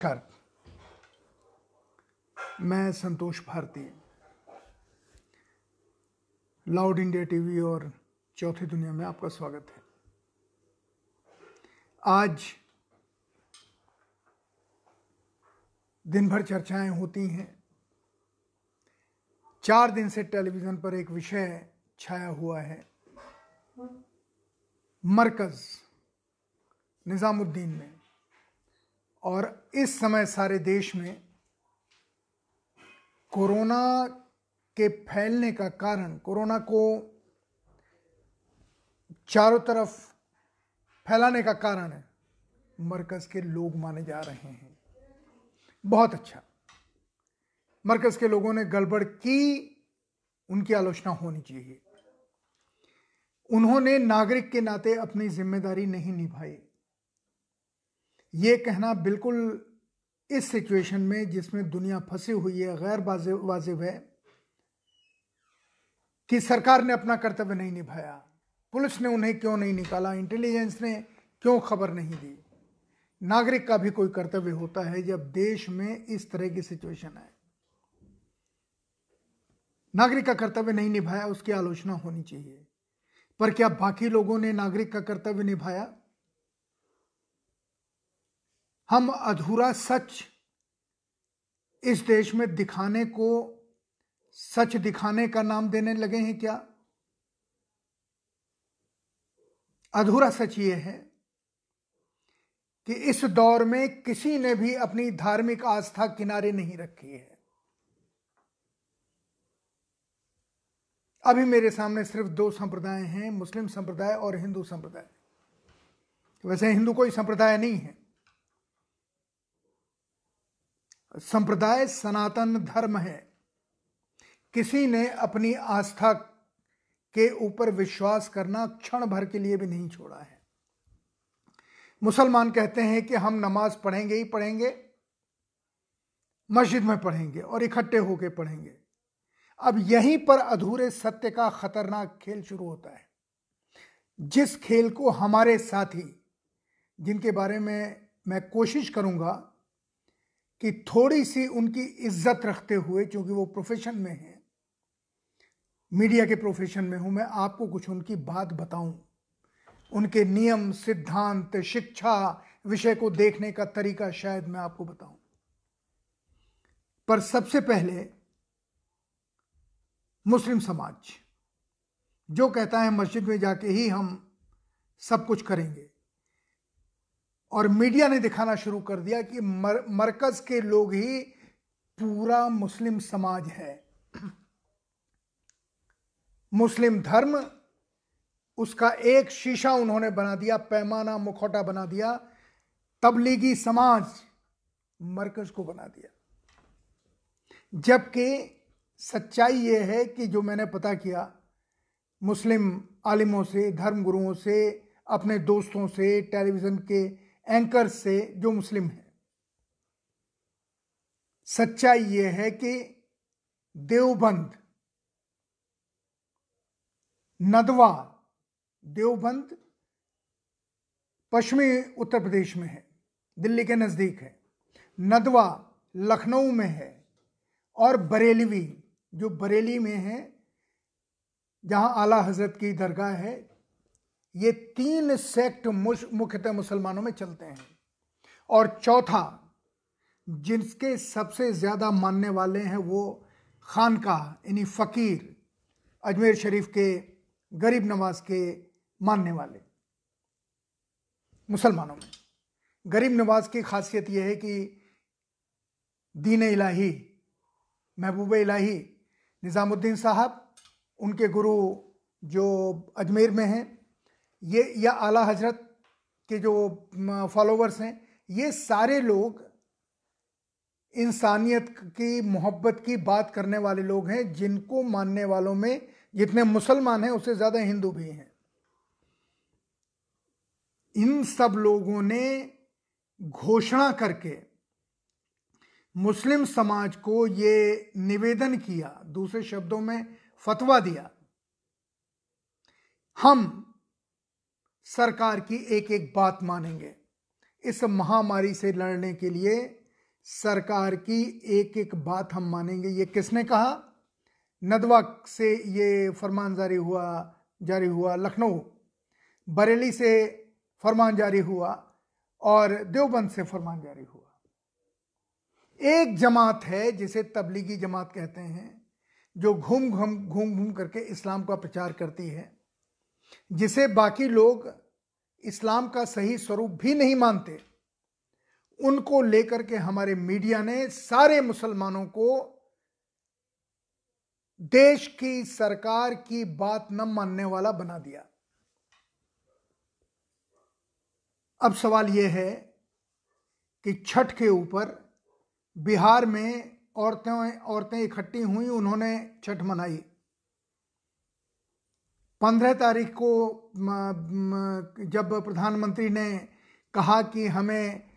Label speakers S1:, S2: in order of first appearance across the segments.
S1: कर। मैं Santosh Bharti. Loud India TV और चौथी दुनिया में आपका स्वागत है। आज दिन भर चर्चाएँ होती हैं। चार दिन से टेलीविज़न पर एक विषय छाया हुआ है। मरकज़, निज़ामुद्दीन में। और इस समय सारे देश में कोरोना के फैलने का कारण, कोरोना को चारों तरफ़ फैलाने का कारण है, मरकज के लोग माने जा रहे हैं। बहुत अच्छा। मरकज के लोगों ने गड़बड़ की, उनकी आलोचना होनी चाहिए। उन्होंने नागरिक के नाते अपनी ज़िम्मेदारी नहीं निभाई। ये कहना बिल्कुल इस सिचुएशन में जिसमें दुनिया फंसी हुई है, गैर वाजिब है, कि सरकार ने अपना कर्तव्य नहीं निभाया। पुलिस ने उन्हें क्यों नहीं निकाला? इंटेलिजेंस ने क्यों खबर नहीं दी? नागरिक का भी कोई कर्तव्य होता है जब देश में इस तरह की सिचुएशन है नागरिक का कर्तव्य नहीं निभाया, उसकी आलोचना होनी चाहिए। पर क्या बाकी लोगों ने नागरिक का कर्तव्य निभाया? हम अधूरा सच इस देश में दिखाने को, सच दिखाने का नाम देने लगे हैं क्या? अधूरा सच ये है कि इस दौर में किसी ने भी अपनी धार्मिक आस्था किनारे नहीं रखी है। अभी मेरे सामने सिर्फ़ दो संप्रदाय हैं, मुस्लिम संप्रदाय और हिंदू संप्रदाय। वैसे हिंदू कोई संप्रदाय नहीं है। संप्रदाय सनातन धर्म है। किसी ने अपनी आस्था के ऊपर विश्वास करना क्षण भर के लिए भी नहीं छोड़ा है। मुसलमान कहते हैं कि हम नमाज़ पढ़ेंगे ही पढ़ेंगे, मस्जिद में पढ़ेंगे और इकट्ठे होकर पढ़ेंगे। अब यहीं पर अधूरे सत्य का खतरनाक खेल शुरू होता है। जिस खेल को हमारे साथी, जिनके बारे में मैं कोशिश करूँगा कि थोड़ी सी उनकी इज़्ज़त रखते हुए, क्योंकि वो प्रोफेशन में है मीडिया के प्रोफेशन में हूँ, मैं आपको कुछ उनकी बात बताऊँ। उनके नियम, सिद्धांत, शिक्षा विषय को देखने का तरीका शायद मैं आपको बताऊँ। पर सबसे पहले मुस्लिम समाज, जो कहता है मस्जिद में जाके ही हम सब कुछ करेंगे। और मीडिया ने दिखाना शुरू कर दिया कि मर, मरकज के लोग ही पूरा मुस्लिम समाज है। मुस्लिम धर्म उसका एक शीशा उन्होंने बना दिया पैमाना मुखौटा बना दिया तबलीगी समाज मरकज को बना दिया। जबकि सच्चाई यह है कि जो मैंने पता किया मुस्लिम आलिमों से धर्म गुरुओं से अपने दोस्तों से टेलीविज़न के एंकर से जो मुस्लिम है। सच्चाई यह है कि देवबंद, नदवा देवबंद पश्चिमी उत्तर प्रदेश में है, दिल्ली के नज़दीक है। नदवा लखनऊ में है और बरेलवी जो बरेली में है, जहाँ आला हज़रत की दरगाह है ये तीन सेक्ट मुख्यतः मुसलमानों में चलते हैं। और चौथा, जिनके सबसे ज़्यादा मानने वाले हैं वो खानका यानी फ़कीर, अजमेर शरीफ के, गरीब नवाज़ के मानने वाले। मुसलमानों में। गरीब नवाज़ की खासियत यह है कि दीन इलाही, महबूब इलाही, निज़ामुद्दीन साहब, उनके गुरु जो अजमेर में हैं ये, या आला हज़रत के जो फॉलोवर्स हैं, ये सारे लोग इंसानियत की, मोहब्बत की बात करने वाले लोग हैं, जिनको मानने वालों में जितने मुसलमान हैं, उससे ज़्यादा हिंदू भी हैं। इन सब लोगों ने घोषणा करके मुस्लिम समाज को ये निवेदन किया, दूसरे शब्दों में फतवा दिया। हम सरकार की एक एक बात मानेंगे। इस महामारी से लड़ने के लिए सरकार की एक एक बात हम मानेंगे। ये किसने कहा? नदवा से ये फरमान जारी हुआ जारी हुआ लखनऊ। बरेली से फरमान जारी हुआ और देवबंद से फरमान जारी हुआ। एक जमात है जिसे तबलीगी जमात कहते हैं, जो घूम घूम घूम घूम करके इस्लाम का प्रचार करती है। जिसे बाकी लोग इस्लाम का सही स्वरूप भी नहीं मानते, उनको लेकर के हमारे मीडिया ने सारे मुसलमानों को देश की सरकार की बात न मानने वाला बना दिया। अब सवाल यह है कि छठ के ऊपर बिहार में औरतें औरतें इकट्ठी हुई, उन्होंने छठ मनाई। पंद्रह तारीख को जब प्रधानमंत्री ने कहा कि हमें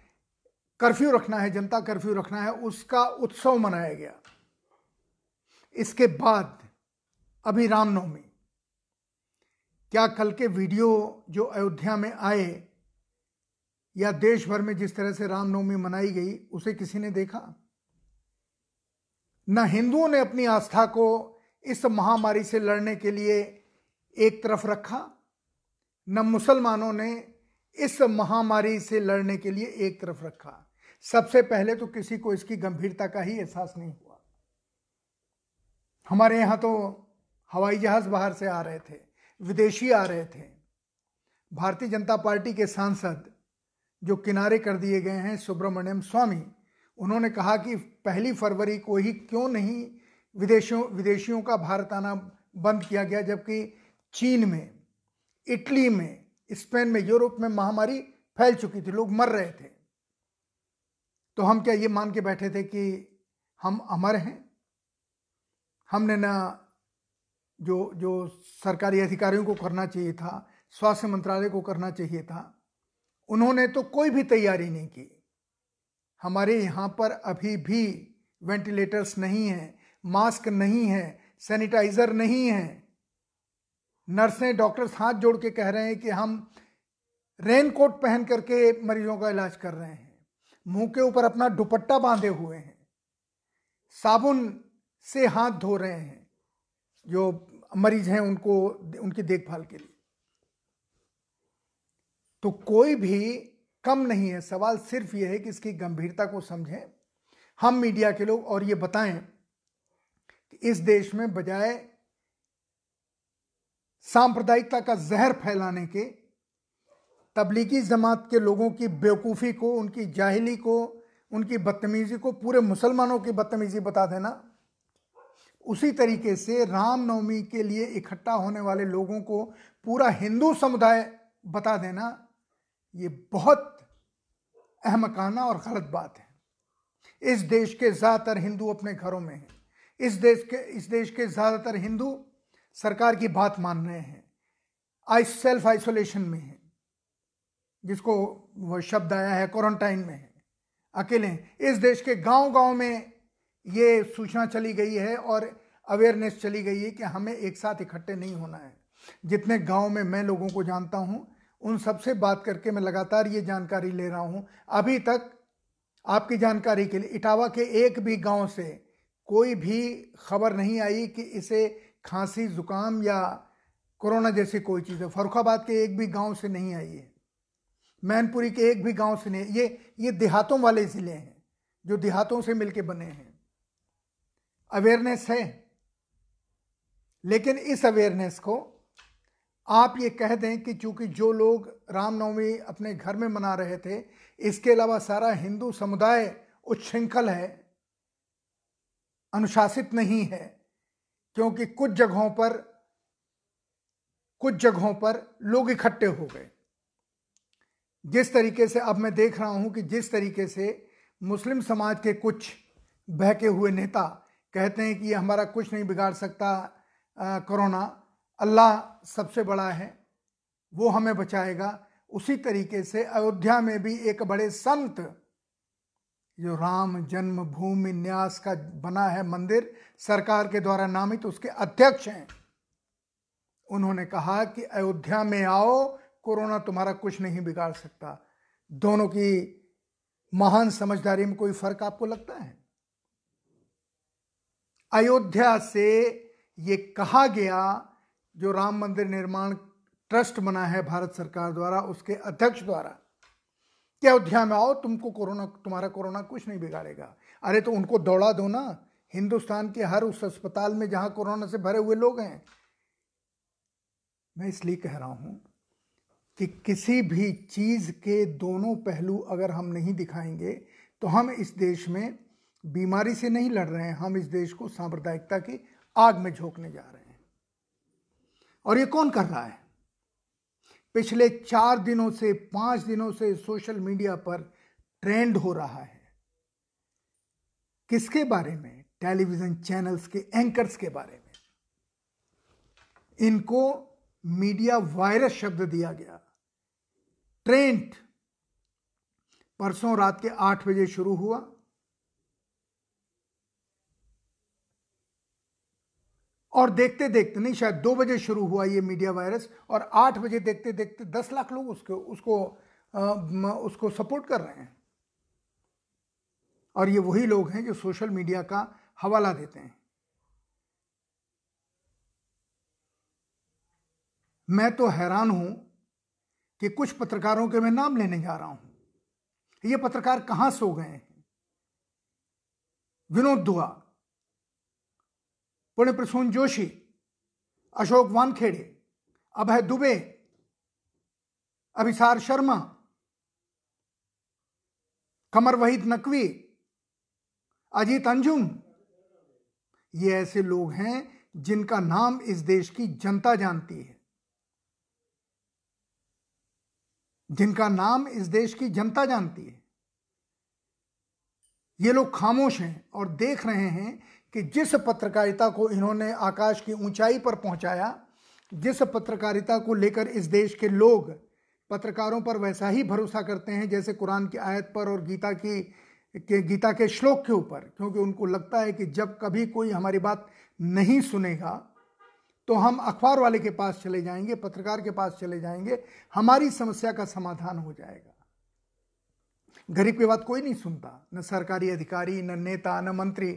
S1: कर्फ्यू रखना है, जनता कर्फ्यू रखना है, उसका उत्सव मनाया गया। इसके बाद अभी रामनवमी। क्या कल के वीडियो जो अयोध्या में आए, या देश भर में जिस तरह से रामनवमी मनाई गई, उसे किसी ने देखा? न हिंदुओं ने अपनी आस्था को इस महामारी से लड़ने के लिए एक तरफ़ रखा। न मुसलमानों ने इस महामारी से लड़ने के लिए एक तरफ़ रखा। सबसे पहले तो किसी को इसकी गंभीरता का ही एहसास नहीं हुआ। हमारे यहाँ तो हवाई जहाज़ बाहर से आ रहे थे, विदेशी आ रहे थे। भारतीय जनता पार्टी के सांसद जो किनारे कर दिए गए हैं, सुब्रमण्यम स्वामी, उन्होंने कहा कि पहली फरवरी को ही क्यों नहीं विदेशियों विदेशियों का भारत आना बंद किया गया, जबकि चीन में, इटली में, स्पेन में, यूरोप में महामारी फैल चुकी थी, लोग मर रहे थे। तो हम क्या ये मान के बैठे थे कि हम अमर हैं? हमने ना जो जो सरकारी अधिकारियों को करना चाहिए था, स्वास्थ्य मंत्रालय को करना चाहिए था, उन्होंने तो कोई भी तैयारी नहीं की। हमारे यहाँ पर अभी भी वेंटिलेटर्स नहीं हैं, मास्क नहीं है, सैनिटाइजर नहीं है नर्सें, डॉक्टर्स हाथ जोड़ के कह रहे हैं कि हम रेन कोट पहन करके मरीजों का इलाज कर रहे हैं। मुँह के ऊपर अपना दुपट्टा बांधे हुए हैं। साबुन से हाथ धो रहे हैं। जो मरीज़ हैं उनको, उनकी देखभाल के लिए। तो कोई भी कम नहीं है। सवाल सिर्फ़ यह है कि इसकी गंभीरता को समझें। हम मीडिया के लोग, और ये बताएँ कि इस देश में बजाय सांप्रदायिकता का जहर फैलाने के, तबलीगी जमात के लोगों की बेवकूफ़ी को, उनकी जाहिली को, उनकी बदतमीज़ी को, पूरे मुसलमानों की बदतमीज़ी बता देना। उसी तरीके से रामनवमी के लिए इकट्ठा होने वाले लोगों को पूरा हिंदू समुदाय बता देना, ये बहुत अहमकाना और गलत बात है। इस देश के ज़्यादातर हिंदू अपने घरों में हैं। इस देश के, इस देश के ज़्यादातर हिंदू सरकार की बात मान रहे हैं। आई सेल्फ आइसोलेशन में हैं। जिसको वो शब्द आया है क्वारंटाइन में है। अकेले इस देश के गाँव गाँव में ये सूचना चली गई है और अवेयरनेस चली गई है कि हमें एक साथ इकट्ठे नहीं होना है। जितने गाँव में मैं लोगों को जानता हूँ, उन सबसे बात करके मैं लगातार ये जानकारी ले रहा हूँ। अभी तक आपकी जानकारी के लिए इटावा के एक भी गाँव से कोई भी खबर नहीं आई कि इसे खांसी, जुकाम या कोरोना जैसी कोई चीज़ है। फरुखाबाद के एक भी गाँव से नहीं आई है। मैनपुरी के एक भी गाँव से नहीं ये ये देहातों वाले ज़िले हैं, जो देहातों से मिलके बने हैं। अवेयरनेस है। लेकिन इस अवेयरनेस को आप ये कह दें कि चूँकि जो लोग रामनवमी अपने घर में मना रहे थे, इसके अलावा सारा हिंदू समुदाय उच्छृंखल है, अनुशासित नहीं है। क्योंकि कुछ जगहों पर, कुछ जगहों पर लोग इकट्ठे हो गए। जिस तरीके से अब मैं देख रहा हूँ कि जिस तरीके से मुस्लिम समाज के कुछ बहके हुए नेता कहते हैं कि ये हमारा कुछ नहीं बिगाड़ सकता कोरोना, अल्लाह सबसे बड़ा है, वो हमें बचाएगा। उसी तरीके से अयोध्या में भी एक बड़े संत जो राम जन्मभूमि न्यास का बना है मंदिर, सरकार के द्वारा नामित उसके अध्यक्ष हैं। उन्होंने कहा कि अयोध्या में आओ, कोरोना तुम्हारा कुछ नहीं बिगाड़ सकता। दोनों की महान समझदारी में कोई फ़र्क आपको लगता है? अयोध्या से ये कहा गया, जो राम मंदिर निर्माण ट्रस्ट बना है भारत सरकार द्वारा, उसके अध्यक्ष द्वारा कि अयोध्या में आओ, तुमको कोरोना, तुम्हारा कोरोना कुछ नहीं बिगाड़ेगा। अरे तो उनको दौड़ा दो ना। हिंदुस्तान के हर उस अस्पताल में जहाँ कोरोना से भरे हुए लोग हैं। मैं इसलिए कह रहा हूँ कि किसी भी चीज़ के दोनों पहलू अगर हम नहीं दिखाएँगे तो हम इस देश में बीमारी से नहीं लड़ रहे हैं। हम इस देश को सांप्रदायिकता की आग में झोंकने जा रहे हैं। और ये कौन कर रहा है? पिछले चार दिनों से, पाँच दिनों से सोशल मीडिया पर ट्रेंड हो रहा है। किसके बारे में? टेलीविज़न चैनल्स के, एंकर्स के बारे में। इनको मीडिया वायरस शब्द दिया गया। ट्रेंड। परसों रात के आठ बजे शुरू हुआ। और देखते देखते, नहीं, शायद दो बजे शुरू हुआ ये मीडिया वायरस, और आठ बजे देखते देखते दस लाख लोग उसको उसको उसको सपोर्ट कर रहे हैं। और ये वही लोग हैं जो सोशल मीडिया का हवाला देते हैं। मैं तो हैरान हूँ कि कुछ पत्रकारों के मैं नाम लेने जा रहा हूँ। ये पत्रकार कहाँ सो गए हैं? विनोद दुआ। पुण्य प्रसून जोशी, अशोक वानखेड़े, अभय दुबे, अभिसार शर्मा कमर वहीद नकवी, अजीत अंजुम। ये ऐसे लोग हैं जिनका नाम इस देश की जनता जानती है। जिनका नाम इस देश की जनता जानती है। ये लोग खामोश हैं और देख रहे हैं कि जिस पत्रकारिता को इन्होंने आकाश की ऊंचाई पर पहुँचाया, जिस पत्रकारिता को लेकर इस देश के लोग पत्रकारों पर वैसा ही भरोसा करते हैं जैसे कुरान की आयत पर और गीता की, के गीता के श्लोक के ऊपर, क्योंकि उनको लगता है कि जब कभी कोई हमारी बात नहीं सुनेगा तो हम अखबार वाले के पास चले जाएँगे, पत्रकार के पास चले जाएँगे, हमारी समस्या का समाधान हो जाएगा। गरीब की बात कोई नहीं सुनता, न सरकारी अधिकारी, न नेता, न मंत्री।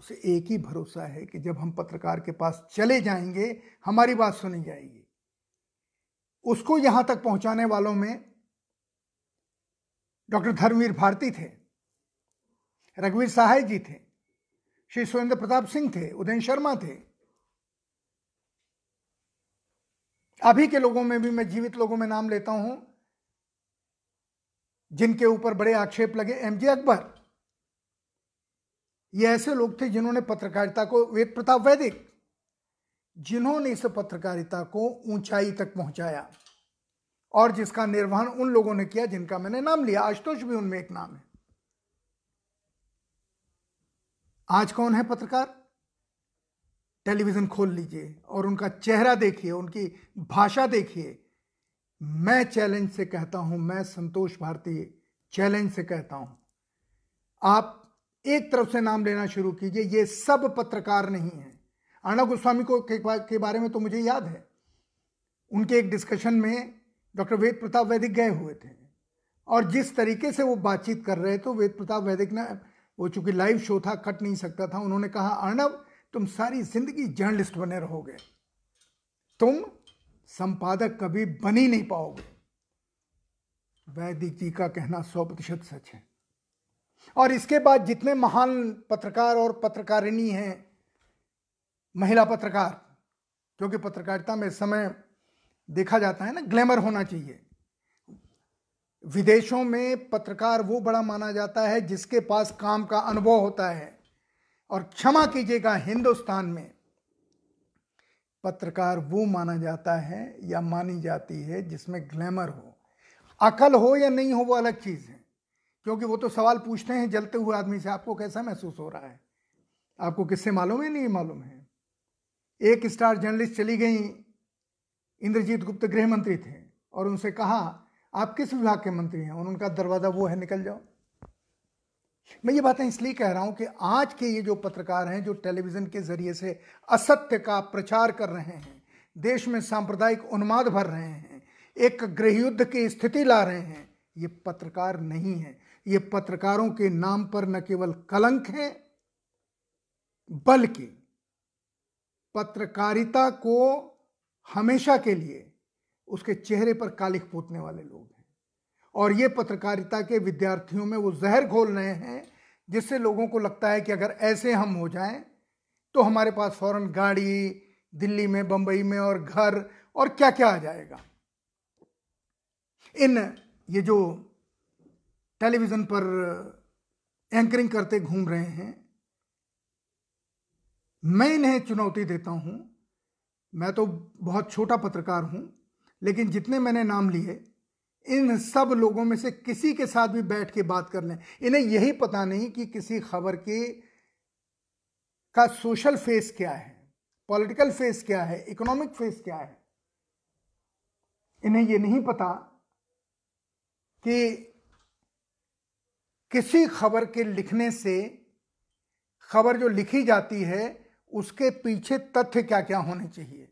S1: उसे एक ही भरोसा है कि जब हम पत्रकार के पास चले जाएँगे, हमारी बात सुनी जाएगी। उसको यहाँ तक पहुँचाने वालों में डॉक्टर धर्मवीर भारती थे, रघुवीर सहाय जी थे, श्री सुरेंद्र प्रताप सिंह थे, उदयन शर्मा थे। अभी के लोगों में भी मैं जीवित लोगों में नाम लेता हूँ, जिनके ऊपर बड़े आक्षेप लगे एमजे अकबर। ये ऐसे लोग थे जिन्होंने पत्रकारिता को, वेद प्रताप वैदिक, जिन्होंने इस पत्रकारिता को ऊंचाई तक पहुँचाया और जिसका निर्वहन उन लोगों ने किया जिनका मैंने नाम लिया। आशुतोष भी उनमें एक नाम है। आज कौन है पत्रकार? टेलीविज़न खोल लीजिए और उनका चेहरा देखिए, उनकी भाषा देखिए। मैं चैलेंज से कहता हूँ, मैं संतोष भारती चैलेंज से कहता हूँ। आप एक तरफ़ से नाम लेना शुरू कीजिए, ये सब पत्रकार नहीं है। अर्णव गोस्वामी को के बारे में तो मुझे याद है। उनके एक डिस्कशन में डॉक्टर वेद प्रताप वैदिक गए हुए थे। और जिस तरीके से वो बातचीत कर रहे थे वेद प्रताप वैदिक ने, वो चूँकि लाइव शो था कट नहीं सकता था, उन्होंने कहा, अर्णव, तुम सारी ज़िंदगी जर्नलिस्ट बने रहोगे। तुम संपादक कभी बन ही नहीं पाओगे। वैदिक जी का कहना सौ प्रतिशत सच है। और इसके बाद जितने महान पत्रकार और पत्रकारिणी हैं, महिला पत्रकार, क्योंकि पत्रकारिता में समय देखा जाता है ना, ग्लैमर होना चाहिए। विदेशों में पत्रकार वो बड़ा माना जाता है जिसके पास काम का अनुभव होता है। और क्षमा कीजिएगा, हिंदुस्तान में पत्रकार वो माना जाता है या मानी जाती है जिसमें ग्लैमर हो। अकल हो या नहीं हो वो अलग चीज़ है। क्योंकि वो तो सवाल पूछते हैं, जलते हुए आदमी से, आपको कैसा महसूस हो रहा है? आपको किससे मालूम है? नहीं मालूम है। एक स्टार जर्नलिस्ट चली गई, इंद्रजीत गुप्त गृह मंत्री थे, और उनसे कहा, आप किस विभाग के मंत्री हैं? उनका दरवाज़ा, वो है, निकल जाओ। मैं ये बातें इसलिए कह रहा हूँ कि आज के ये जो पत्रकार हैं, जो टेलीविज़न के ज़रिए से असत्य का प्रचार कर रहे हैं, देश में सांप्रदायिक उन्माद भर रहे हैं, एक गृह युद्ध की स्थिति ला रहे हैं, ये पत्रकार नहीं है। ये पत्रकारों के नाम पर न केवल कलंक है, बल्कि पत्रकारिता को हमेशा के लिए उसके चेहरे पर कालिख पोतने वाले लोग हैं। और ये पत्रकारिता के विद्यार्थियों में वो जहर घोल रहे हैं, जिससे लोगों को लगता है कि अगर ऐसे हम हो जाएँ तो हमारे पास फ़ौरन गाड़ी, दिल्ली में, बंबई में और घर और क्या क्या आ जाएगा। इन ये जो टेलीविज़न पर एंकरिंग करते घूम रहे हैं। मैं इन्हें चुनौती देता हूँ। मैं तो बहुत छोटा पत्रकार हूँ, लेकिन जितने मैंने नाम लिए, इन सब लोगों में से किसी के साथ भी बैठ के बात कर लें। इन्हें यही पता नहीं कि किसी खबर के, का सोशल फेस क्या है, पॉलिटिकल फेस क्या है, इकोनॉमिक फेस क्या है। इन्हें यह नहीं पता कि किसी खबर के लिखने से खबर जो लिखी जाती है, उसके पीछे तथ्य क्या क्या होने चाहिए?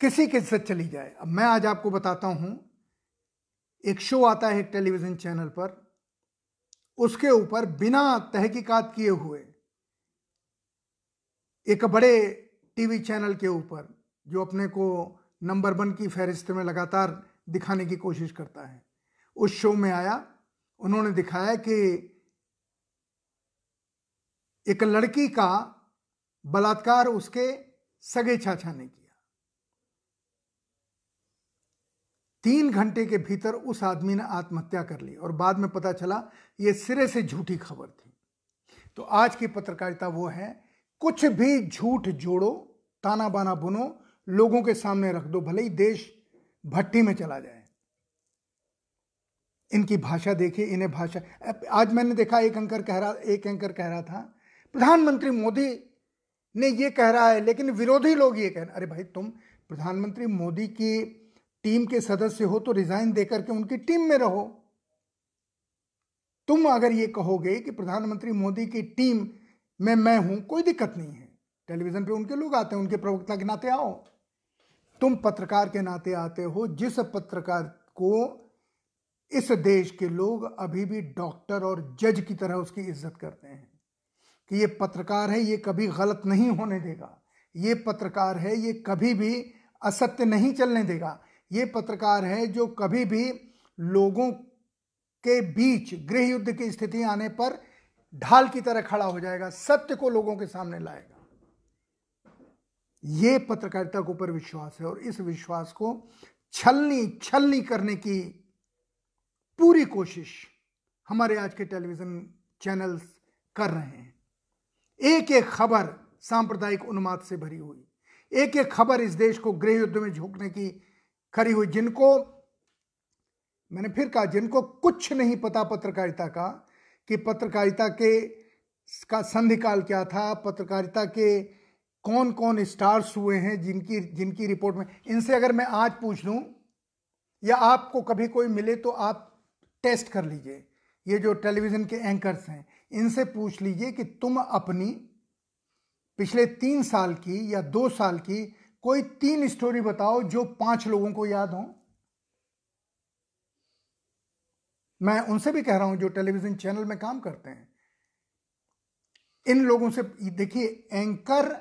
S1: किसी के से चली जाए। अब मैं आज आपको बताता हूँ, एक शो आता है एक टेलीविज़न चैनल पर, उसके ऊपर बिना तहकीकात किए हुए, एक बड़े टीवी चैनल के ऊपर, जो अपने को नंबर वन की फहरिस्त में लगातार दिखाने की कोशिश करता है, उस शो में आया। उन्होंने दिखाया कि एक लड़की का बलात्कार उसके सगे चाचा ने किया। तीन घंटे के भीतर उस आदमी ने आत्महत्या कर ली और बाद में पता चला यह सिरे से झूठी खबर थी। तो आज की पत्रकारिता वो है, कुछ भी झूठ जोड़ो, ताना बाना बुनो, लोगों के सामने रख दो, भले ही देश भट्टी में चला जाए। इनकी भाषा देखिए इन्हें भाषा। आज मैंने देखा, एक एंकर कह रहा, एक एंकर कह रहा था, प्रधानमंत्री मोदी ने ये कह रहा है, लेकिन विरोधी लोग ये कह रहे अरे भाई, तुम प्रधानमंत्री मोदी की टीम के सदस्य हो तो रिजाइन देकर के उनकी टीम में रहो। तुम अगर ये कहोगे कि प्रधानमंत्री मोदी की टीम में मैं हूँ, कोई दिक्कत नहीं है। टेलीविज़न पे उनके लोग आते हैं, उनके प्रवक्ता के नाते आओ। तुम पत्रकार के नाते आते हो, जिस पत्रकार को इस देश के लोग अभी भी डॉक्टर और जज की तरह उसकी इज़्ज़त करते हैं कि ये पत्रकार है, ये कभी गलत नहीं होने देगा। ये पत्रकार है, ये कभी भी असत्य नहीं चलने देगा। ये पत्रकार है जो कभी भी लोगों के बीच गृह युद्ध की स्थिति आने पर ढाल की तरह खड़ा हो जाएगा, सत्य को लोगों के सामने लाएगा। ये पत्रकारिता के ऊपर विश्वास है और इस विश्वास को छलनी छलनी करने की पूरी कोशिश हमारे आज के टेलीविज़न चैनल्स कर रहे हैं। एक एक खबर सांप्रदायिक उन्माद से भरी हुई, एक एक खबर इस देश को गृह युद्ध में झोंकने की खड़ी हुई, जिनको मैंने फिर कहा, जिनको कुछ नहीं पता पत्रकारिता का, कि पत्रकारिता के का संधिकाल क्या था, पत्रकारिता के कौन कौन स्टार्स हुए हैं, जिनकी जिनकी रिपोर्ट में। इनसे अगर मैं आज पूछ लूँ या आपको कभी कोई मिले तो आप टेस्ट कर लीजिए। ये जो टेलीविज़न के एंकर्स हैं, इनसे पूछ लीजिए कि तुम अपनी पिछले तीन साल की या दो साल की कोई तीन स्टोरी बताओ जो पाँच लोगों को याद हो। मैं उनसे भी कह रहा हूँ जो टेलीविज़न चैनल में काम करते हैं। इन लोगों से, देखिए, एंकर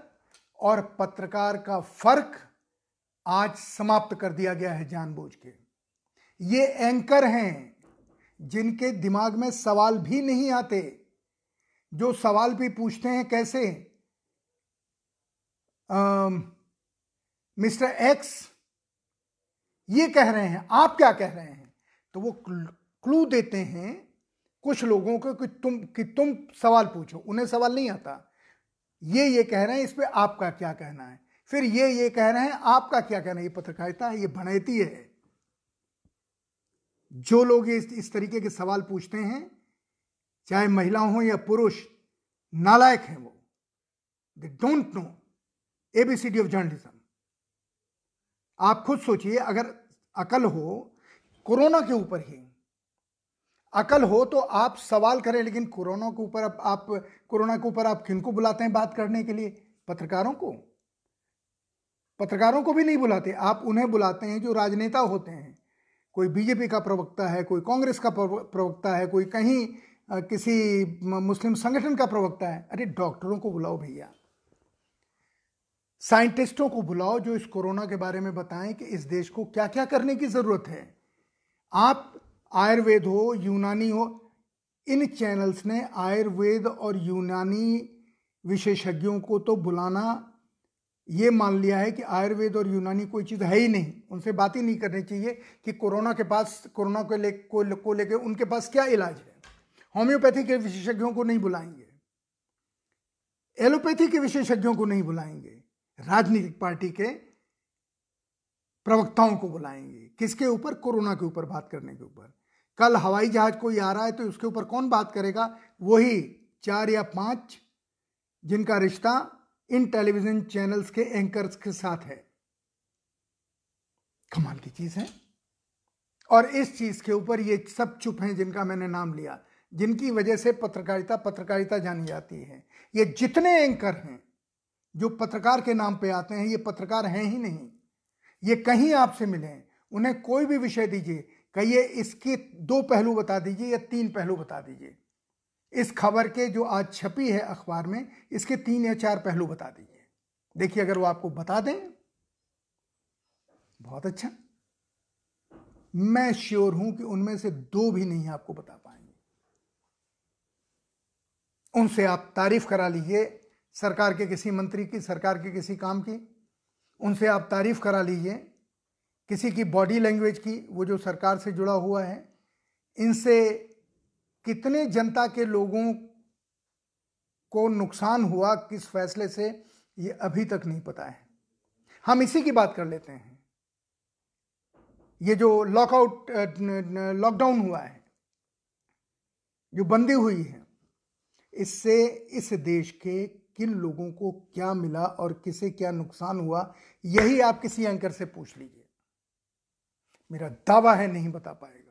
S1: और पत्रकार का फ़र्क आज समाप्त कर दिया गया है जानबूझ के। ये एंकर हैं जिनके दिमाग में सवाल भी नहीं आते, जो सवाल भी पूछते हैं कैसे? मिस्टर एक्स ये कह रहे हैं, आप क्या कह रहे हैं? तो वो क्लू देते हैं कुछ लोगों को कि तुम कि तुम सवाल पूछो, उन्हें सवाल नहीं आता। ये ये कह रहे हैं, इस पर आपका क्या कहना है? फिर ये ये कह रहे हैं, आपका क्या कहना है? ये पत्रकारिता है, ये बनैती है। जो लोग इस, इस तरीके के सवाल पूछते हैं चाहे महिला हो या पुरुष नालायक हैं वो। They don't know ABCD of journalism आप खुद सोचिए अगर अकल हो कोरोना के ऊपर ही। अकल हो तो आप सवाल करें लेकिन कोरोना के ऊपर आप कोरोना के ऊपर आप किनको बुलाते हैं बात करने के लिए? पत्रकारों को। पत्रकारों को भी नहीं बुलाते। आप उन्हें बुलाते हैं जो राजनेता होते हैं। कोई बीजेपी का प्रवक्ता है, कोई कांग्रेस का प्रवक्ता है, कोई कहीं किसी मुस्लिम संगठन का प्रवक्ता है। अरे डॉक्टरों को बुलाओ भैया। साइंटिस्टों को बुलाओ जो इस कोरोना के बारे में बताएँ कि इस देश को क्या क्या करने की ज़रूरत है। आप आयुर्वेद हो, यूनानी हो, इन चैनल्स ने आयुर्वेद और यूनानी विशेषज्ञों को तो बुलाना ये मान लिया है कि आयुर्वेद और यूनानी कोई चीज़ है ही नहीं। उनसे बात ही नहीं करनी चाहिए कि कोरोना के पास, कोरोना को ले, को लेके उनके पास क्या इलाज है। होम्योपैथी के विशेषज्ञों को नहीं बुलाएँगे। एलोपैथी के विशेषज्ञों को नहीं बुलाएँगे। राजनीतिक पार्टी के प्रवक्ताओं को बुलाएँगे। किसके ऊपर? कोरोना के ऊपर बात करने के ऊपर। कल हवाई जहाज़ कोई आ रहा है तो उसके ऊपर कौन बात करेगा? वही चार या पाँच जिनका रिश्ता इन टेलीविज़न चैनल्स के एंकर्स के साथ है। कमाल की चीज़ है। और इस चीज़ के ऊपर ये सब चुप हैं जिनका मैंने नाम लिया, जिनकी वजह से पत्रकारिता पत्रकारिता जानी जाती है। ये जितने एंकर हैं, जो पत्रकार के नाम पे आते हैं, ये पत्रकार हैं ही नहीं। ये कहीं आपसे मिले उन्हें कोई भी विषय दीजिए, कहिए इसके दो पहलू बता दीजिए या तीन पहलू बता दीजिए। इस खबर के जो आज छपी है अखबार में, इसके तीन या चार पहलू बता दीजिए देखिए, अगर वो आपको बता दें, बहुत अच्छा। मैं श्योर हूँ कि उनमें से दो भी नहीं आपको बता पाएँगे। उनसे आप तारीफ़ करा लीजिए, सरकार के किसी मंत्री की, सरकार के किसी काम की। उनसे आप तारीफ़ करा लीजिए, किसी की बॉडी लैंग्वेज की, वो जो सरकार से जुड़ा हुआ है, इनसे कितने जनता के लोगों को नुकसान हुआ किस फैसले से, ये अभी तक नहीं पता है। हम इसी की बात कर लेते हैं। ये जो लॉकआउट लॉकडाउन हुआ है, जो बंदी हुई है, इससे इस देश के किन लोगों को क्या मिला और किसे क्या नुकसान हुआ, यही आप किसी एंकर से पूछ लीजिए। मेरा दावा है नहीं बता पाएगा।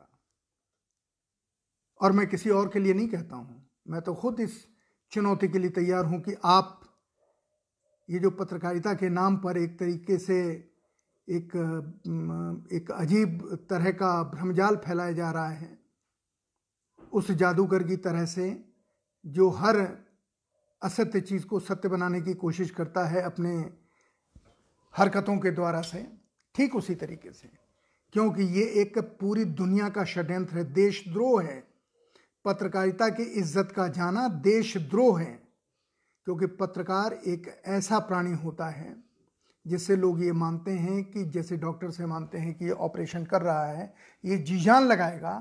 S1: और मैं किसी और के लिए नहीं कहता हूँ। मैं तो खुद इस चुनौती के लिए तैयार हूँ कि आप ये जो पत्रकारिता के नाम पर एक तरीके से एक एक अजीब तरह का भ्रमजाल फैलाया जा रहा है, उस जादूगर की तरह से जो हर असत्य चीज़ को सत्य बनाने की कोशिश करता है अपने हरकतों के द्वारा से, ठीक उसी तरीके से। क्योंकि ये एक पूरी दुनिया का षड्यंत्र है, देशद्रोह है। पत्रकारिता की इज़्ज़त का जाना देशद्रोह है, क्योंकि पत्रकार एक ऐसा प्राणी होता है जिससे लोग ये मानते हैं कि जैसे डॉक्टर से मानते हैं कि ये ऑपरेशन कर रहा है, ये जी जान लगाएगा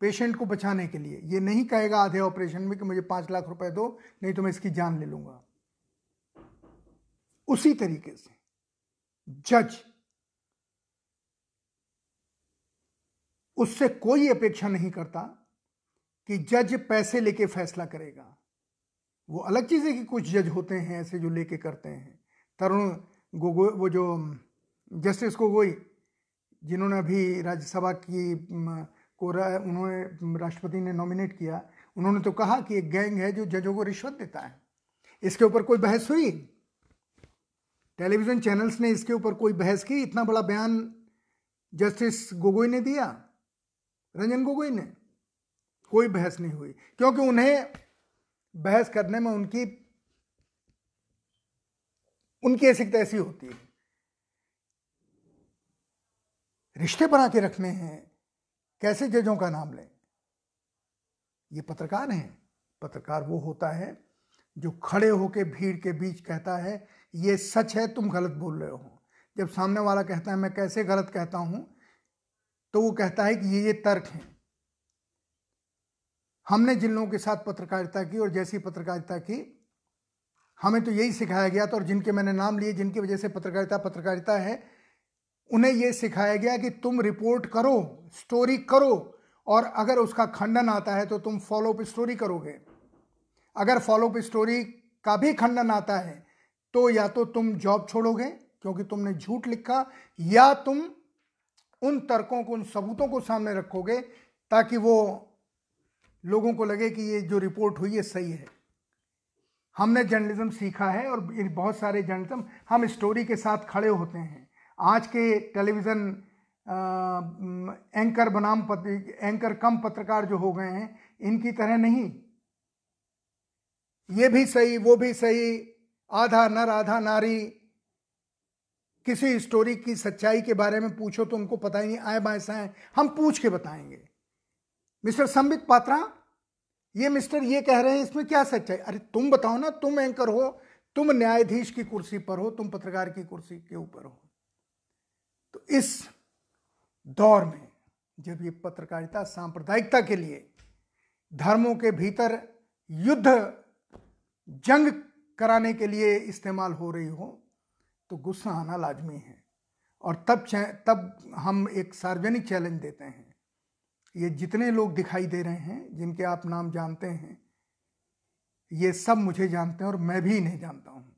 S1: पेशेंट को बचाने के लिए। ये नहीं कहेगा आधे ऑपरेशन में कि मुझे पाँच लाख रुपए दो, नहीं तो मैं इसकी जान ले लूँगा। उसी तरीके से जज, उससे कोई अपेक्षा नहीं करता। कि जज पैसे लेके फैसला करेगा। वो अलग चीज़ है कि कुछ जज होते हैं ऐसे जो लेके करते हैं। तरुण गोगोई वो जो, जस्टिस गोगोई, जिन्होंने अभी राज्यसभा की को उन्होंने, राष्ट्रपति ने नॉमिनेट किया, उन्होंने तो कहा कि एक गैंग है जो जजों को रिश्वत देता है। इसके ऊपर कोई बहस हुई? टेलीविज़न चैनल्स ने इसके ऊपर कोई बहस की? इतना बड़ा बयान जस्टिस गोगोई ने दिया? रंजन गोगोई ने? कोई बहस नहीं हुई। क्योंकि उन्हें बहस करने में उनकी उनकी ऐसी तैसी होती है। रिश्ते बना के रखने हैं। कैसे जजों का नाम लें? ये पत्रकार हैं। पत्रकार वो होता है जो खड़े होकर भीड़ के बीच कहता है, ये सच है, तुम गलत बोल रहे हो। जब सामने वाला कहता है, मैं कैसे गलत कहता हूँ? तो वो कहता है कि ये ये तर्क हैं। हमने जिन लोगों के साथ पत्रकारिता की और जैसी पत्रकारिता की, हमें तो यही सिखाया गया था और जिनके मैंने नाम लिए, जिनकी वजह से पत्रकारिता पत्रकारिता है, उन्हें यह सिखाया गया कि तुम रिपोर्ट करो, स्टोरी करो और अगर उसका खंडन आता है तो तुम फॉलोअप स्टोरी करोगे। अगर फॉलोअप स्टोरी का भी खंडन आता है तो या तो तुम जॉब छोड़ोगे क्योंकि तुमने झूठ लिखा या तुम उन तर्कों को, उन सबूतों को सामने रखोगे ताकि वो लोगों को लगे कि ये जो रिपोर्ट हुई है सही है। हमने जर्नलिज्म सीखा है और बहुत सारे जर्नलिज्म हम स्टोरी के साथ खड़े होते हैं। आज के टेलीविज़न एंकर बनाम पत्र एंकर कम पत्रकार जो हो गए हैं, इनकी तरह नहीं। ये भी सही, वो भी सही, आधा नर, आधा नारी। किसी स्टोरी की सच्चाई के बारे में पूछो तो उनको पता ही नहीं, आए बाएँ हम पूछ के बताएँगे। मिस्टर संबित पात्रा, ये मिस्टर ये कह रहे हैं, इसमें क्या सच्चाई अरे, तुम बताओ ना, तुम एंकर हो, तुम न्यायाधीश की कुर्सी पर हो, तुम पत्रकार की कुर्सी के ऊपर हो। तो इस दौर में, जब ये पत्रकारिता, सांप्रदायिकता के लिए, धर्मों के भीतर युद्ध, जंग कराने के लिए इस्तेमाल हो रही हो तो गुस्सा आना लाजमी है। और तब तब हम एक सार्वजनिक चैलेंज देते हैं। ये जितने लोग दिखाई दे रहे हैं, जिनके आप नाम जानते हैं, ये सब मुझे जानते हैं और मैं भी इन्हें जानता हूँ।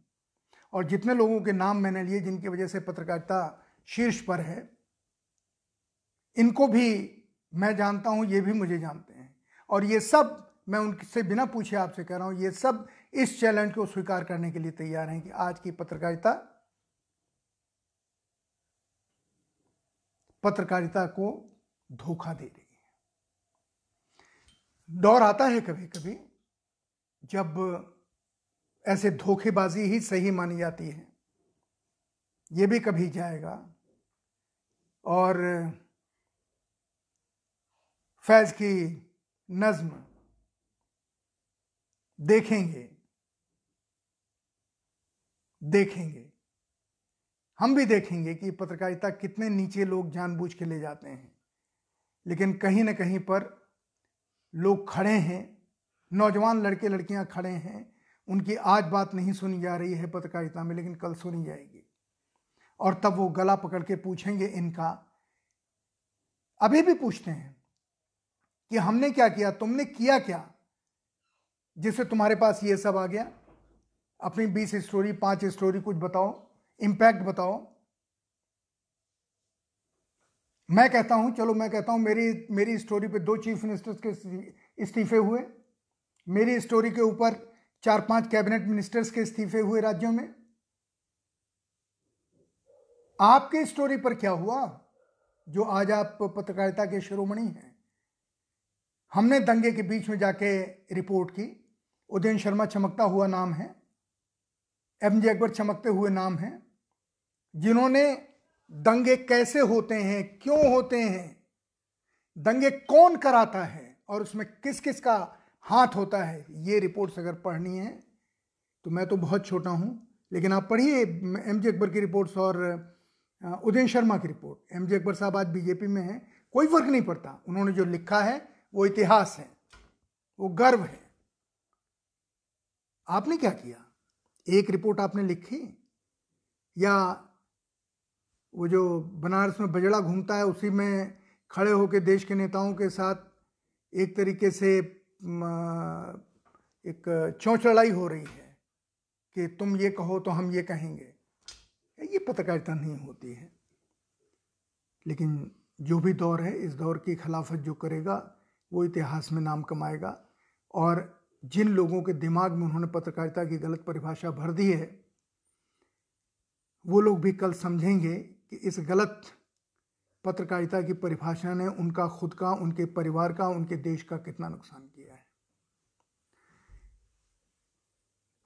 S1: और जितने लोगों के नाम मैंने लिए, जिनकी वजह से पत्रकारिता शीर्ष पर है, इनको भी मैं जानता हूँ, ये भी मुझे जानते हैं। और ये सब, मैं उनसे बिना पूछे आपसे कह रहा हूँ, ये सब इस चैलेंज को स्वीकार करने के लिए तैयार हैं कि आज की पत्रकारिता पत्रकारिता को धोखा दे रही दौर आता है कभी कभी जब ऐसे धोखेबाजी ही सही मानी जाती है। ये भी कभी जाएगा। और फैज की नज्म देखेंगे। देखेंगे। हम भी देखेंगे कि पत्रकारिता कितने नीचे लोग जानबूझ के ले जाते हैं। लेकिन कहीं ना कहीं पर लोग खड़े हैं, नौजवान लड़के लड़कियाँ खड़े हैं, उनकी आज बात नहीं सुनी जा रही है पत्रकारिता में, लेकिन कल सुनी जाएगी। और तब वो गला पकड़ के पूछेंगे इनका। अभी भी पूछते हैं कि हमने क्या किया, तुमने किया क्या? जिससे तुम्हारे पास ये सब आ गया। अपनी बीस स्टोरी, पाँच स्टोरी कुछ बताओ इंपैक्ट बताओ। मैं कहता हूँ, चलो मैं कहता हूँ, मेरी मेरी स्टोरी पे दो चीफ मिनिस्टर्स के इस्तीफे हुए। मेरी स्टोरी के ऊपर चार पाँच कैबिनेट मिनिस्टर्स के इस्तीफे हुए राज्यों में। आपके स्टोरी पर क्या हुआ? जो आज आप पत्रकारिता के शिरोमणि हैं। हमने दंगे के बीच में जाके रिपोर्ट की। उदयन शर्मा चमकता हुआ नाम है। एम जे अकबर चमकते हुए नाम है। जिन्होंने दंगे कैसे होते हैं, क्यों होते हैं, दंगे कौन कराता है और उसमें किस किस का हाथ होता है, ये रिपोर्ट्स अगर पढ़नी है तो मैं तो बहुत छोटा हूँ, लेकिन आप पढ़िए एम जे अकबर की रिपोर्ट्स और उदयन शर्मा की रिपोर्ट। एम जे अकबर साहब आज बीजेपी में हैं, कोई फ़र्क नहीं पड़ता, उन्होंने जो लिखा है, वो इतिहास है, वो गर्व है। आपने क्या किया? एक रिपोर्ट आपने लिखी या वो जो बनारस में बजड़ा घूमता है, उसी में खड़े होकर देश के नेताओं के साथ एक तरीके से एक चौचड़ाई हो रही है कि तुम ये कहो तो हम ये कहेंगे। ये पत्रकारिता नहीं होती है। लेकिन जो भी दौर है, इस दौर की खिलाफत जो करेगा, वो इतिहास में नाम कमाएगा। और जिन लोगों के दिमाग में उन्होंने पत्रकारिता की गलत परिभाषा भर दी है, वो लोग भी कल समझेंगे कि इस गलत पत्रकारिता की परिभाषा ने उनका खुद का, उनके परिवार का, उनके देश का कितना नुकसान किया है।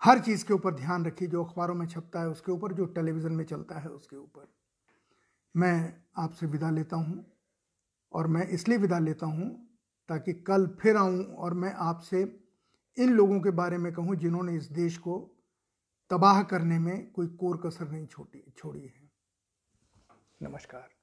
S1: हर चीज़ के ऊपर ध्यान रखिए, जो अखबारों में छपता है उसके ऊपर, जो टेलीविज़न में चलता है उसके ऊपर। मैं आपसे विदा लेता हूँ और मैं इसलिए विदा लेता हूँ ताकि कल फिर आऊँ और मैं आपसे इन लोगों के बारे में कहूँ जिन्होंने इस देश को तबाह करने में कोई कोर कसर नहीं छोड़ी छोड़ी है। नमस्कार।